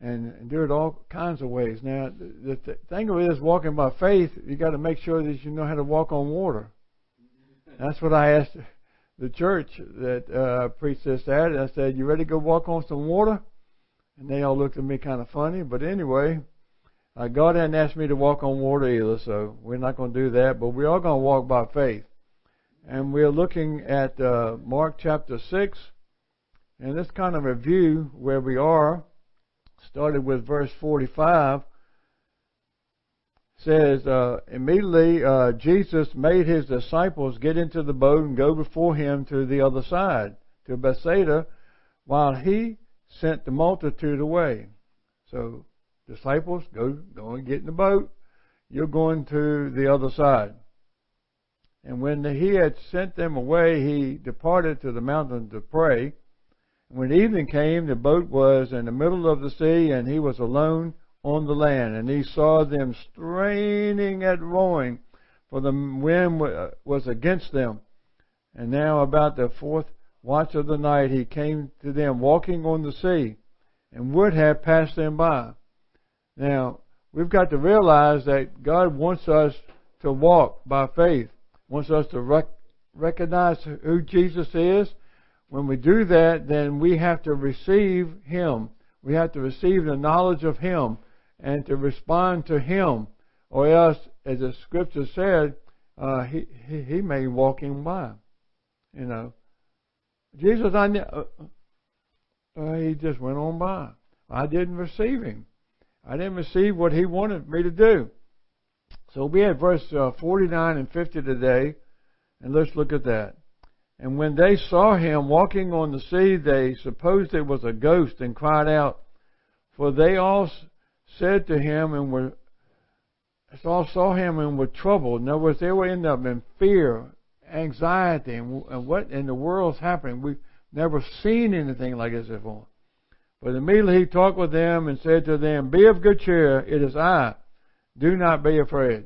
and, do it all kinds of ways. Now, the, thing of it is, walking by faith, you got to make sure that you know how to walk on water. That's what I asked the church that uh, preached this Saturday. I said, "You ready to go walk on some water?" And they all looked at me kind of funny. But anyway, uh, God hadn't asked me to walk on water either, so we're not going to do that. But we are going to walk by faith. And we're looking at uh, Mark chapter 6. And this kind of review where we are started with verse 45 says uh, immediately uh, Jesus made his disciples get into the boat and go before him to the other side to Bethsaida while he sent the multitude away. So disciples go go and get in the boat. You're going to the other side. And when he had sent them away, he departed to the mountain to pray. When evening came, the boat was in the middle of the sea, and he was alone on the land. And he saw them straining at rowing, for the wind was against them. And now, about the fourth watch of the night, he came to them walking on the sea, and would have passed them by. Now, we've got to realize that God wants us to walk by faith, wants us to rec- recognize who Jesus is. When we do that, then we have to receive Him. We have to receive the knowledge of Him and to respond to Him, or else, as the Scripture said, uh, he, he he may walk him by. You know, Jesus, I uh, uh, he just went on by. I didn't receive him. I didn't receive what he wanted me to do. So we had verse uh, 49 and 50 today, and let's look at that. And when they saw him walking on the sea, they supposed it was a ghost and cried out, for they all said to him and were all saw him and were troubled. In other words, they were end up in fear, anxiety, and, and what in the world's happening? We've never seen anything like this before. But immediately he talked with them and said to them, Be of good cheer, it is I. Do not be afraid.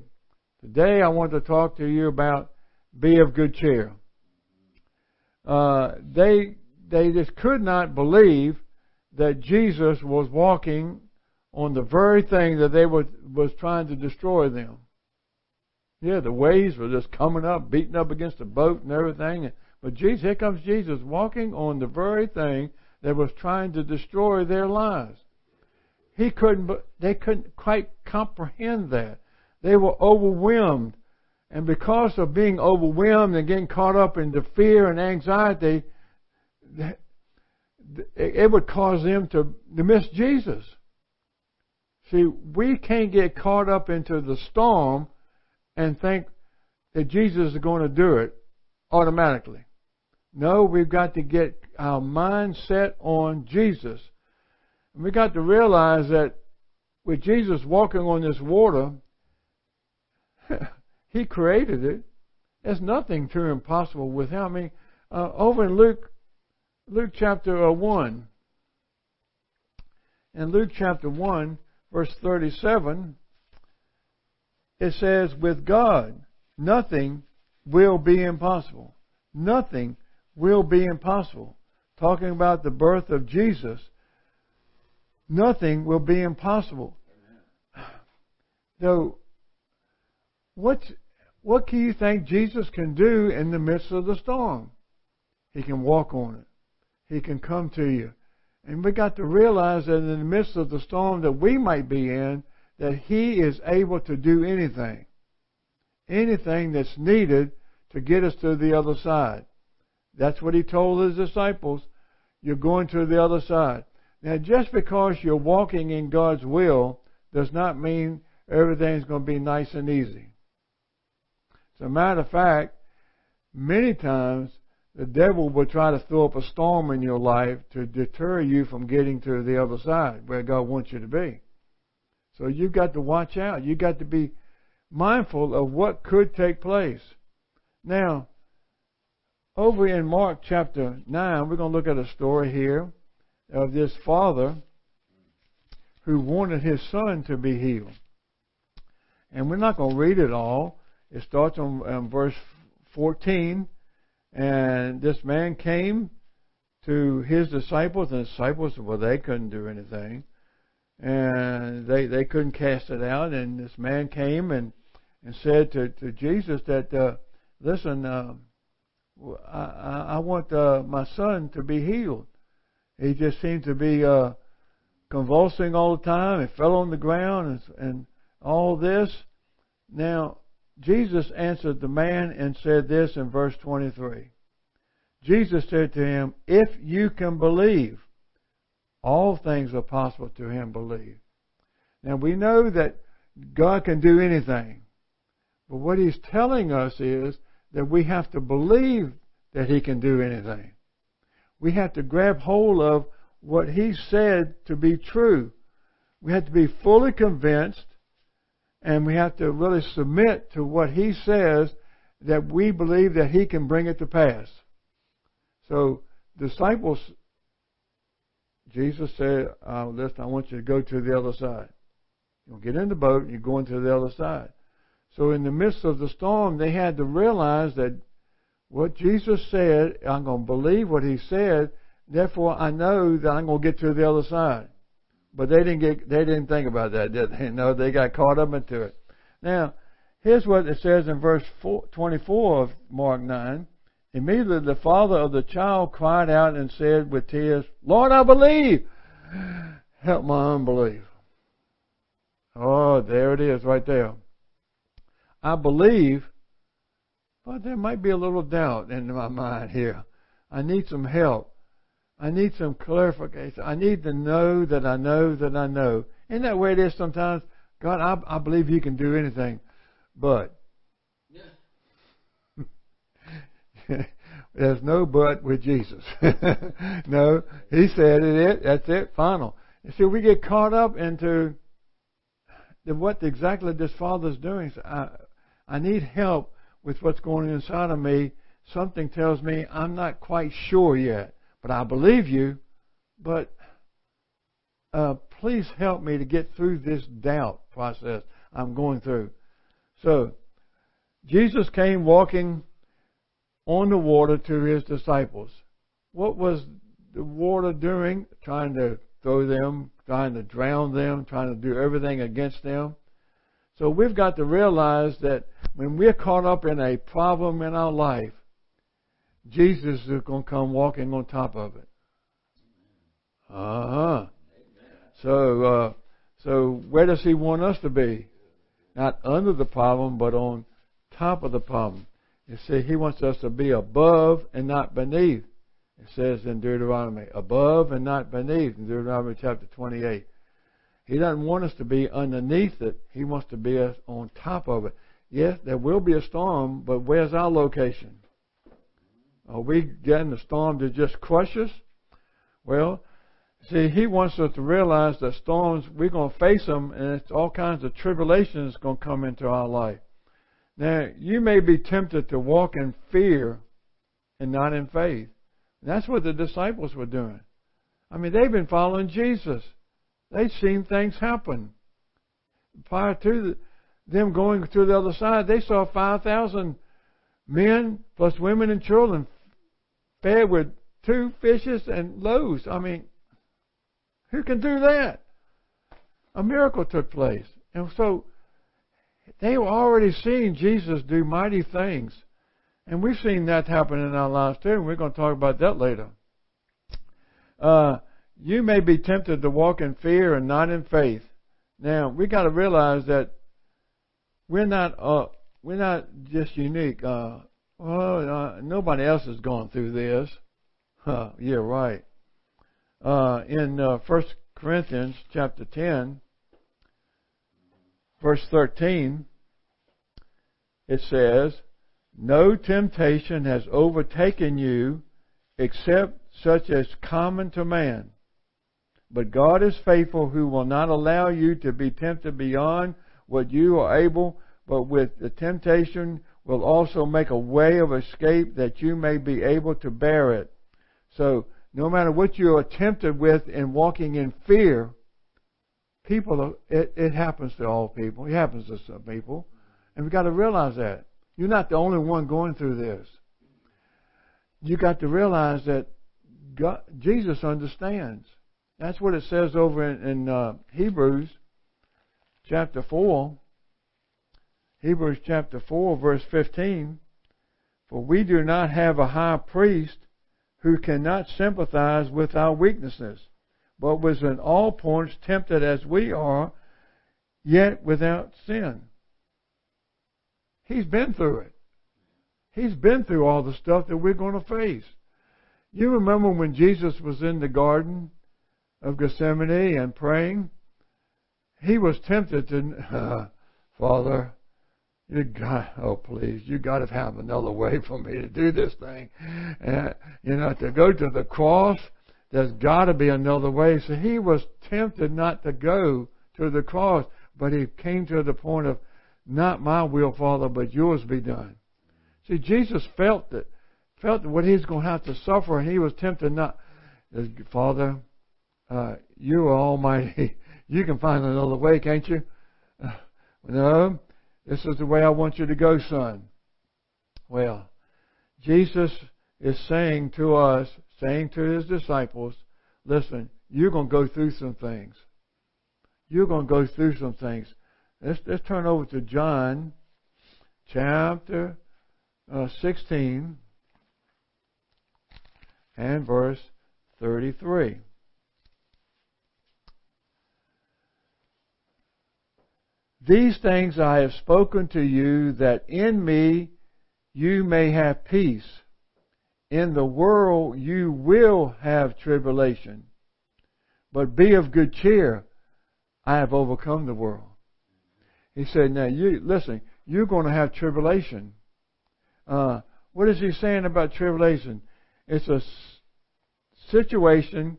Today I want to talk to you about be of good cheer. Uh, they they just could not believe that Jesus was walking on the very thing that they were was trying to destroy them. Yeah, the waves were just coming up, beating up against the boat and everything. But Jesus, here comes Jesus walking on the very thing that was trying to destroy their lives. He couldn't, they couldn't quite comprehend that. They were overwhelmed. And because of being overwhelmed and getting caught up in the fear and anxiety, it would cause them to, to miss Jesus. See, we can't get caught up into the storm and think that Jesus is going to do it automatically. No, we've got to get our mind set on Jesus. And we got to realize that with Jesus walking on this water, He created it. There's nothing too impossible with Him. I mean, uh, over in Luke, Luke chapter uh, 1, in Luke chapter 1, verse 37, it says, With God, nothing will be impossible. Nothing will be impossible. Talking about the birth of Jesus, nothing will be impossible. So, what what can you think Jesus can do in the midst of the storm? He can walk on it. He can come to you. And we got to realize that in the midst of the storm that we might be in, that He is able to do anything. Anything that's needed to get us to the other side. That's what He told His disciples. You're going to the other side. Now, just because you're walking in God's will does not mean everything's going to be nice and easy. As a matter of fact, many times the devil will try to throw up a storm in your life to deter you from getting to the other side where God wants you to be. So you've got to watch out. You've got to be mindful of what could take place. Now, over in Mark chapter 9, we're going to look at a story here of this father who wanted his son to be healed. And we're not going to read it all. It starts on, on verse 14 and this man came to his disciples, and the disciples, well, they couldn't do anything. and they they couldn't cast it out. And this man came and and said to to Jesus that, uh, listen, uh, I I want uh, my son to be healed. He just seemed to be uh, convulsing all the time. He fell on the ground and, and all this. Now Jesus answered the man and said this in verse 23. Jesus said to him, If you can believe, all things are possible to him believe. Now we know that God can do anything. But what he's telling us is that we have to believe that he can do anything. We have to grab hold of what he said to be true. We have to be fully convinced and we have to really submit to what he says that we believe that he can bring it to pass. So, disciples, Jesus said, uh, listen, I want you to go to the other side. You'll get in the boat and you're going to the other side. So in the midst of the storm, they had to realize that what Jesus said, I'm going to believe what he said, therefore I know that I'm going to get to the other side. But they didn't get, they didn't think about that, did they? No, they got caught up into it. Now, here's what it says in verse 24 of Mark 9. Immediately the father of the child cried out and said with tears, Lord, I believe. Help my unbelief. Oh, there it is right there. I believe, but there might be a little doubt in my mind here. I need some help. I need some clarification. I need to know that I know that I know. Isn't that way it is sometimes? God, I, I believe you can do anything. But there's no but with Jesus. no, He said it. it. That's it. Final. See, we get caught up into what exactly this Father's doing. I, I need help with what's going on inside of me. Something tells me I'm not quite sure yet. But I believe you. But uh, please help me to get through this doubt process I'm going through. So, Jesus came walking on the water to his disciples. What was the water doing? Trying to throw them, trying to drown them, trying to do everything against them. So we've got to realize that when we're caught up in a problem in our life, Jesus is going to come walking on top of it. Uh huh. So, uh, so where does He want us to be? Not under the problem, but on top of the problem. You see, He wants us to be above and not beneath. It says in Deuteronomy, above and not beneath, in Deuteronomy chapter 28. He doesn't want us to be underneath it. He wants to be on top of it. Yes, there will be a storm, but where's our location? Are we getting the storm to just crush us? Well, see, he wants us to realize that storms, we're going to face them, and it's all kinds of tribulations going to come into our life. Now, you may be tempted to walk in fear and not in faith. And that's what the disciples were doing. I mean, they've been following Jesus. They've seen things happen. Prior to them going to the other side, they saw 5,000 men plus women and children fed with two fishes and loaves. I mean, who can do that? A miracle took place. And so they were already seeing Jesus do mighty things. And we've seen that happen in our lives too, and we're going to talk about that later. Uh, you may be tempted to walk in fear and not in faith. Now, we got to realize that we're not uh, we're not just unique. Uh, well, uh, nobody else has gone through this. Huh, yeah, right. Uh, in uh, 1 Corinthians chapter 10, verse 13, it says, No temptation has overtaken you except such as common to man. But God is faithful who will not allow you to be tempted beyond what you are able, but with the temptation will also make a way of escape that you may be able to bear it. So, no matter what you are tempted with in walking in fear, people, it, it happens to all people. It happens to some people. And we've got to realize that. You're not the only one going through this. You got to realize that God, Jesus understands. That's what it says over in, in uh, Hebrews chapter 4. Hebrews chapter 4, verse 15. For we do not have a high priest who cannot sympathize with our weaknesses, but was in all points tempted as we are, yet without sin. He's been through it. He's been through all the stuff that we're going to face. You remember when Jesus was in the garden of Gethsemane and praying? He was tempted to, Father, you got, oh please, you got to have another way for me to do this thing. And, you know, to go to the cross, there's got to be another way. So he was tempted not to go to the cross, but he came to the point of, not my will, Father, but yours be done. See, Jesus felt that, felt what he's going to have to suffer, and he was tempted not, Father, uh, you are almighty. You can find another way, can't you? Uh, no, this is the way I want you to go, son. Well, Jesus is saying to us, saying to his disciples, listen, you're going to go through some things. You're going to go through some things. Let's, let's turn over to John chapter uh, 16 and verse 33. These things I have spoken to you that in me you may have peace. In the world you will have tribulation. But be of good cheer. I have overcome the world. He said, now you, listen, you're going to have tribulation. Uh, what is he saying about tribulation? It's a situation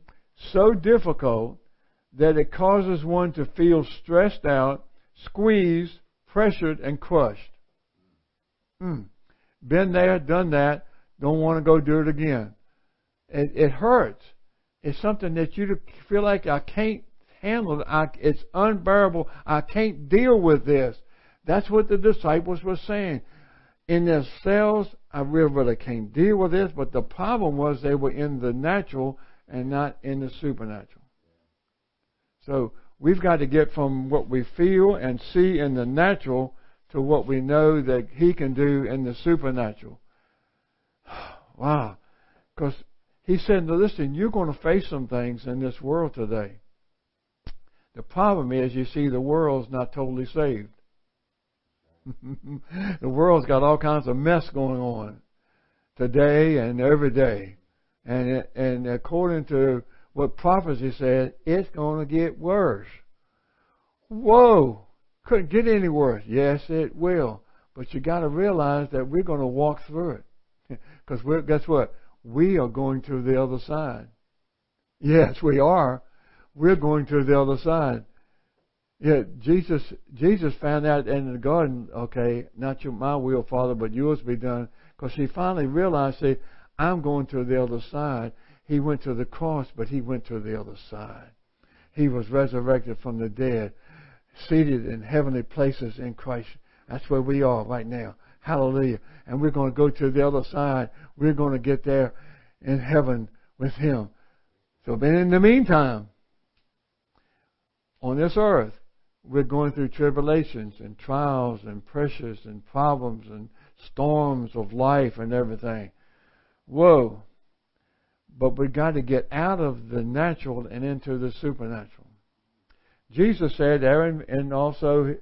so difficult that it causes one to feel stressed out squeezed, pressured, and crushed. Hmm. Been there, done that, don't want to go do it again. It, it hurts. It's something that you feel like I can't handle it. I, it's unbearable. I can't deal with this. That's what the disciples were saying. In their cells, I really can't deal with this, but the problem was they were in the natural and not in the supernatural. So We've got to get from what we feel and see in the natural to what we know that He can do in the supernatural. Wow. Because He said, listen, you're going to face some things in this world today. The problem is, you see, the world's not totally saved. the world's got all kinds of mess going on today and every day. And, and according to what prophecy said, it's going to get worse. Whoa! Couldn't get any worse. Yes, it will. But you got to realize that we're going to walk through it. Because guess what? We are going to the other side. Yes, we are. We're going to the other side. Yeah, Jesus, Jesus found out in the garden, okay, not your, my will, Father, but yours be done. Because he finally realized, see, I'm going to the other side. He went to the cross, but he went to the other side. He was resurrected from the dead, seated in heavenly places in Christ. That's where we are right now. Hallelujah. And we're going to go to the other side. We're going to get there in heaven with Him. So, but in the meantime, on this earth, we're going through tribulations and trials and pressures and problems and storms of life and everything. Whoa. But we've got to get out of the natural and into the supernatural. Jesus said there, and also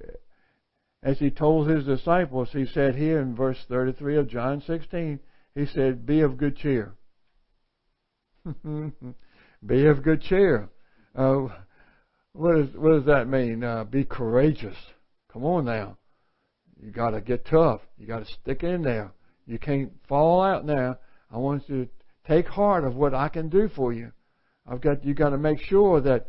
as he told his disciples, he said here in verse 33 of John 16, he said, Be of good cheer. be of good cheer. Uh, what, is, what does that mean? Uh, be courageous. Come on now. You got to get tough. You got to stick in there. You can't fall out now. I want you to take heart of what I can do for you. I've got you got to make sure that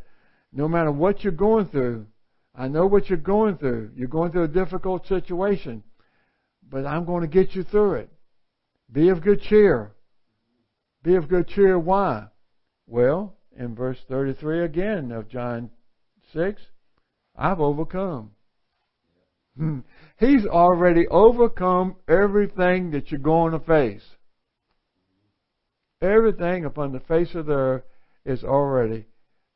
no matter what you're going through, I know what you're going through. You're going through a difficult situation, but I'm going to get you through it. Be of good cheer. Be of good cheer. Why? Well, in verse 33 again of John 6, I've overcome. He's already overcome everything that you're going to face. Everything upon the face of the earth is already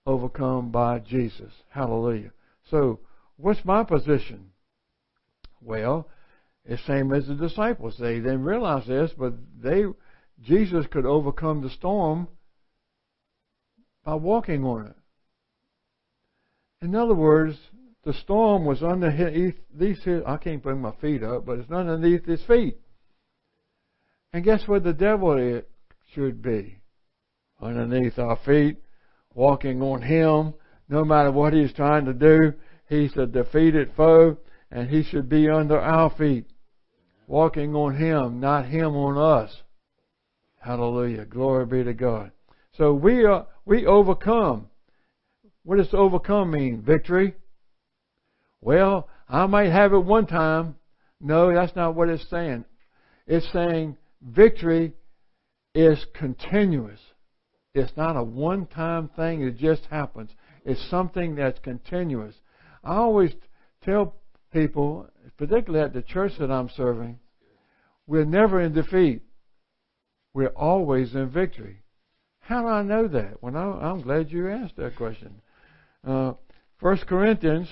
overcome by Jesus. Hallelujah. So, what's my position? Well, it's the same as the disciples. They didn't realize this, but they Jesus could overcome the storm by walking on it. In other words, the storm was underneath these. I can't bring my feet up, but it's underneath his feet. And guess what the devil should be? Underneath our feet, walking on him. No matter what he's trying to do, he's a defeated foe, and he should be under our feet, walking on him, not him on us. Hallelujah. Glory be to God. So we are, we overcome. What does overcome mean? Victory? Well, I might have it one time. No, that's not what it's saying. It's saying victory is continuous. It's not a one time thing, it just happens. It's something that's continuous. I always tell people, particularly at the church that I'm serving, we're never in defeat. We're always in victory. How do I know that? Well, I'm glad you asked that question. Uh, 1 Corinthians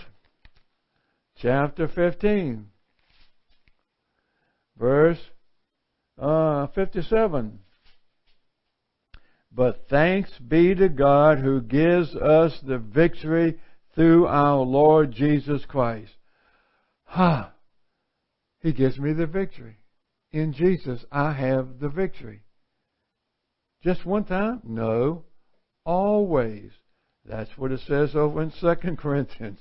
chapter 15, verse uh, 57. But thanks be to God who gives us the victory through our Lord Jesus Christ. Ha! He gives me the victory. In Jesus, I have the victory. Just one time? No. Always. That's what it says over in 2 Corinthians.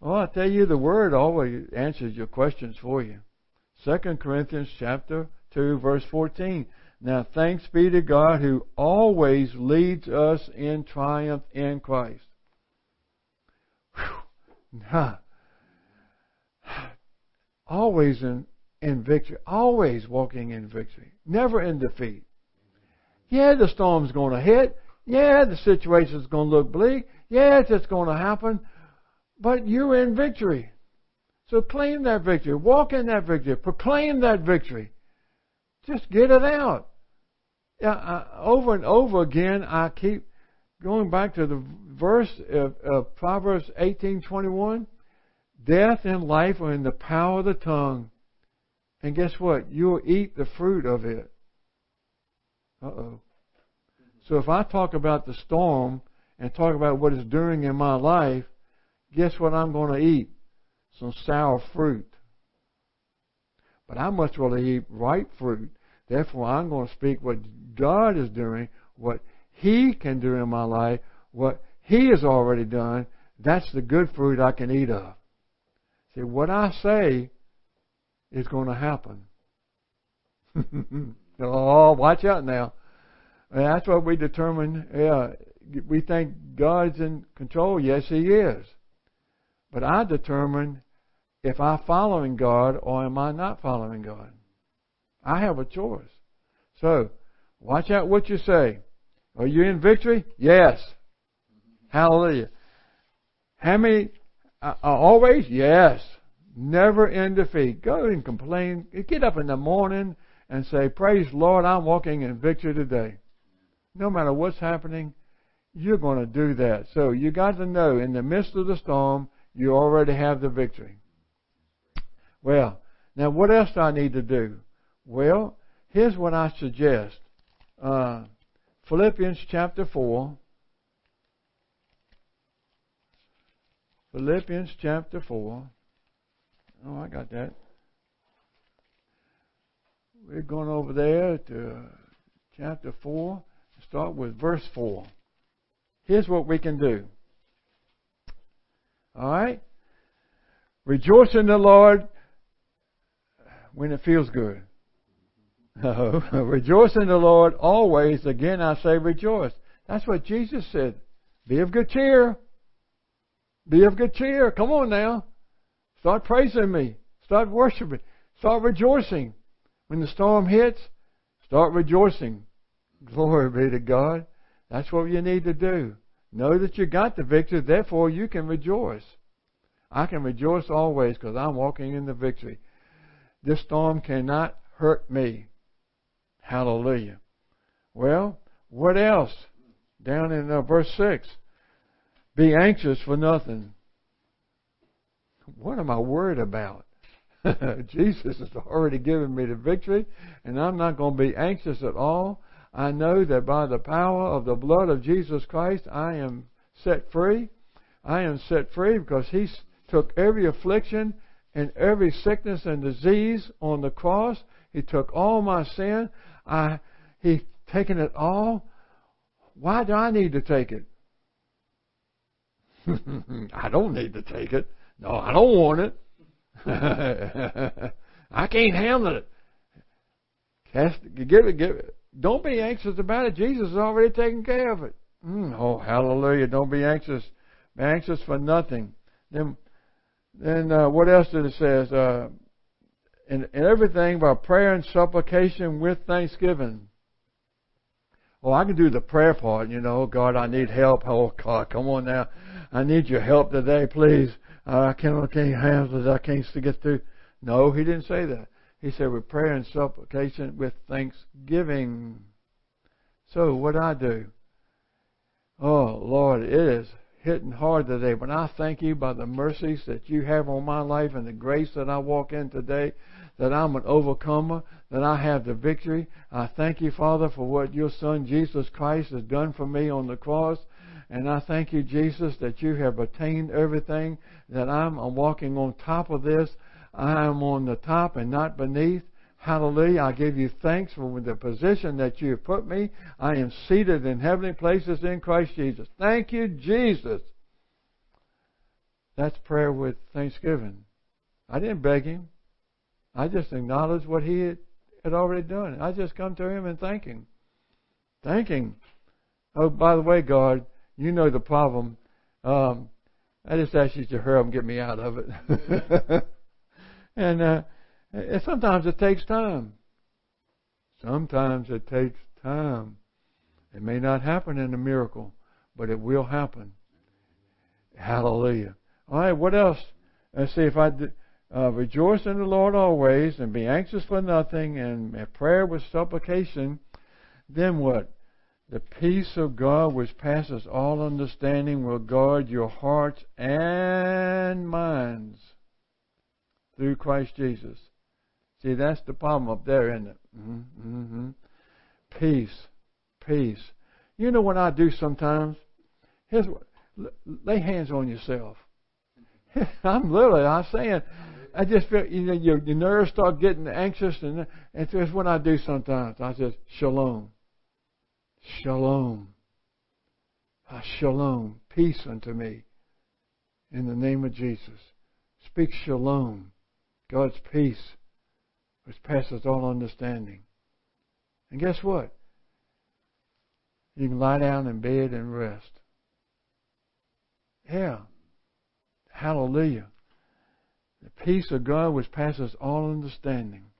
Well, I tell you, the Word always answers your questions for you. 2 Corinthians chapter 2, verse 14. Now thanks be to God who always leads us in triumph in Christ. Always in, in victory. Always walking in victory. Never in defeat. Yeah, the storm's going to hit. Yeah, the situation's going to look bleak. Yeah, it's going to happen. But you're in victory. So claim that victory. Walk in that victory. Proclaim that victory. Just get it out. Yeah, I, over and over again, I keep going back to the verse of, of Proverbs 18:21. Death and life are in the power of the tongue, and guess what? You'll eat the fruit of it. Uh oh. So if I talk about the storm and talk about what it's doing in my life, guess what I'm going to eat? Some sour fruit. But I much rather eat ripe fruit. Therefore, I'm going to speak what God is doing, what He can do in my life, what He has already done. That's the good fruit I can eat of. See, what I say is going to happen. oh, watch out now. And that's what we determine. Yeah, we think God's in control. Yes, He is. But I determine if I'm following God or am I not following God. I have a choice. So, watch out what you say. Are you in victory? Yes. Hallelujah. How many? Uh, uh always? Yes. Never in defeat. Go and complain. Get up in the morning and say, Praise Lord, I'm walking in victory today. No matter what's happening, you're going to do that. So you got to know in the midst of the storm, you already have the victory. Well, now what else do I need to do? Well, here's what I suggest. Uh, Philippians chapter 4. Philippians chapter 4. Oh, I got that. We're going over there to chapter 4. Start with verse 4. Here's what we can do. All right? Rejoice in the Lord when it feels good. Rejoice in the Lord always. Again, I say rejoice. That's what Jesus said. Be of good cheer. Be of good cheer. Come on now. Start praising me. Start worshiping. Start rejoicing. When the storm hits, start rejoicing. Glory be to God. That's what you need to do. Know that you got the victory, therefore you can rejoice. I can rejoice always because I'm walking in the victory. This storm cannot hurt me. Hallelujah. Well, what else? Down in uh, verse 6. Be anxious for nothing. What am I worried about? Jesus has already given me the victory, and I'm not going to be anxious at all. I know that by the power of the blood of Jesus Christ, I am set free. I am set free because He took every affliction and every sickness and disease on the cross. He took all my sin. I, he taken it all. Why do I need to take it? I don't need to take it. No, I don't want it. I can't handle it. Cast, give it, give it. Don't be anxious about it. Jesus has already taken care of it. Mm, oh, hallelujah. Don't be anxious. Be anxious for nothing. Then, then uh, what else did it say? Uh, in, in everything by prayer and supplication with thanksgiving. Oh, I can do the prayer part, you know. God, I need help. Oh, God, come on now. I need your help today, please. I can't, I can't handle it. I can't get through. No, he didn't say that. He said with prayer and supplication with thanksgiving. So what I do? Oh Lord, it is hitting hard today. But I thank you by the mercies that you have on my life and the grace that I walk in today, that I'm an overcomer, that I have the victory. I thank you, Father, for what your Son Jesus Christ has done for me on the cross. And I thank you, Jesus, that you have attained everything, that I'm, I'm walking on top of this. I am on the top and not beneath. Hallelujah. I give you thanks for the position that you have put me. I am seated in heavenly places in Christ Jesus. Thank you, Jesus. That's prayer with thanksgiving. I didn't beg him. I just acknowledged what he had, had already done. I just come to him and thank him. Thank him. Oh, by the way, God, you know the problem. Um, I just ask you to hurry up and get me out of it. and uh, sometimes it takes time. Sometimes it takes time. It may not happen in a miracle, but it will happen. Hallelujah. All right, what else? Let's see if I uh, rejoice in the Lord always and be anxious for nothing and prayer with supplication. Then what? The peace of God, which passes all understanding, will guard your hearts and minds through Christ Jesus. See, that's the problem up there, isn't it? Mm-hmm. mm-hmm. Peace. Peace. You know what I do sometimes? Here's what, lay hands on yourself. I'm literally, I'm saying, I just feel, you know, your, your nerves start getting anxious, and, and that's what I do sometimes. I just, shalom. Shalom. Ah, shalom. Peace unto me. In the name of Jesus. Speak shalom. God's peace, which passes all understanding. And guess what? You can lie down in bed and rest. Yeah. Hallelujah. The peace of God which passes all understanding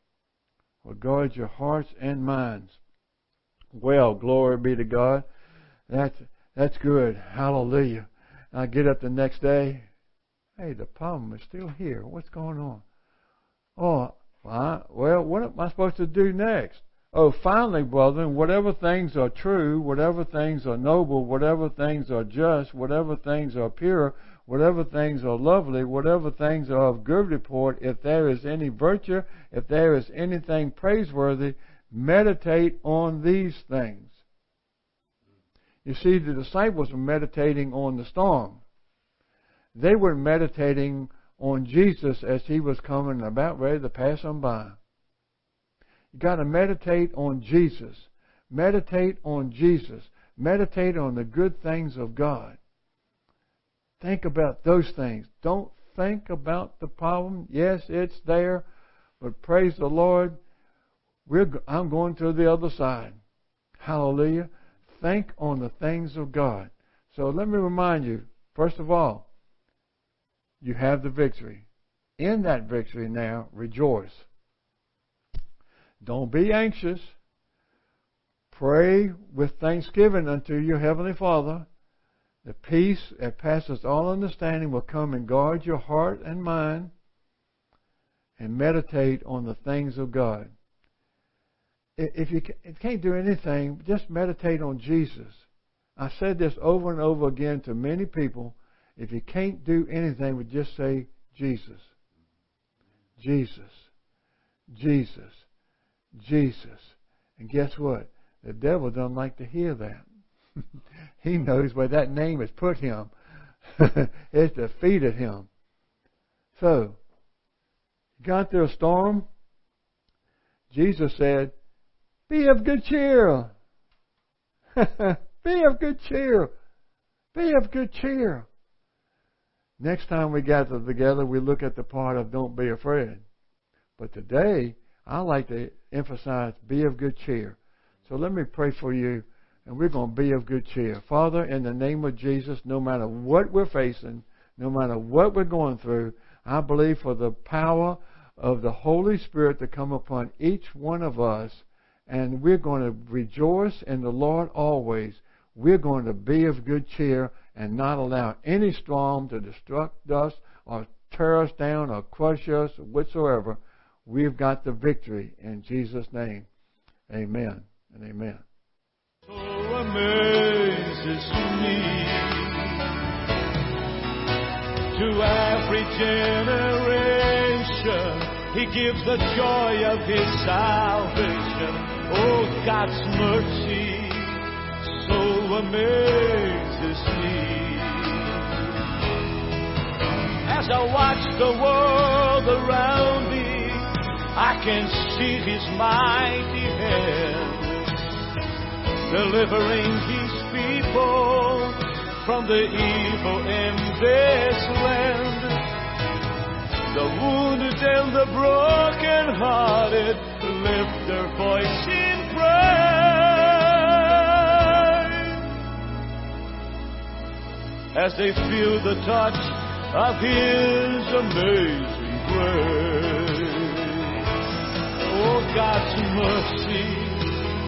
will guard your hearts and minds well, glory be to God. That's that's good. Hallelujah. I get up the next day. Hey, the problem is still here. What's going on? Oh, well, what am I supposed to do next? Oh, finally, brethren, whatever things are true, whatever things are noble, whatever things are just, whatever things are pure, whatever things are lovely, whatever things are of good report, if there is any virtue, if there is anything praiseworthy, meditate on these things. You see, the disciples were meditating on the storm. They were meditating on Jesus as he was coming about ready to pass them by. You got to meditate on Jesus. Meditate on Jesus. Meditate on the good things of God. Think about those things. Don't think about the problem. Yes, it's there, but praise the Lord. We're, I'm going to the other side. Hallelujah. Think on the things of God. So let me remind you, first of all, you have the victory. In that victory now, rejoice. Don't be anxious. Pray with thanksgiving unto your Heavenly Father. The peace that passes all understanding will come and guard your heart and mind and meditate on the things of God if you can't do anything, just meditate on Jesus. I said this over and over again to many people. If you can't do anything, just say Jesus. Jesus. Jesus. Jesus. And guess what? The devil doesn't like to hear that. he knows where that name has put him. it's defeated him. So, got through a storm. Jesus said, Be of good cheer. Be of good cheer. Be of good cheer. Next time we gather together, we look at the part of don't be afraid. But today, I like to emphasize be of good cheer. So let me pray for you, and we're going to be of good cheer. Father, in the name of Jesus, no matter what we're facing, no matter what we're going through, I believe for the power of the Holy Spirit to come upon each one of us, and we're going to rejoice in the Lord always. We're going to be of good cheer and not allow any storm to destruct us or tear us down or crush us whatsoever. We've got the victory in Jesus' name. Amen and amen. So amazes me to every generation. He gives the joy of His salvation. Oh, God's mercy so amazes me. As I watch the world around me, I can see His mighty hand delivering His people from the evil in this land. The wounded and the broken-hearted lift their voice in praise as they feel the touch of His amazing grace. Oh, God's mercy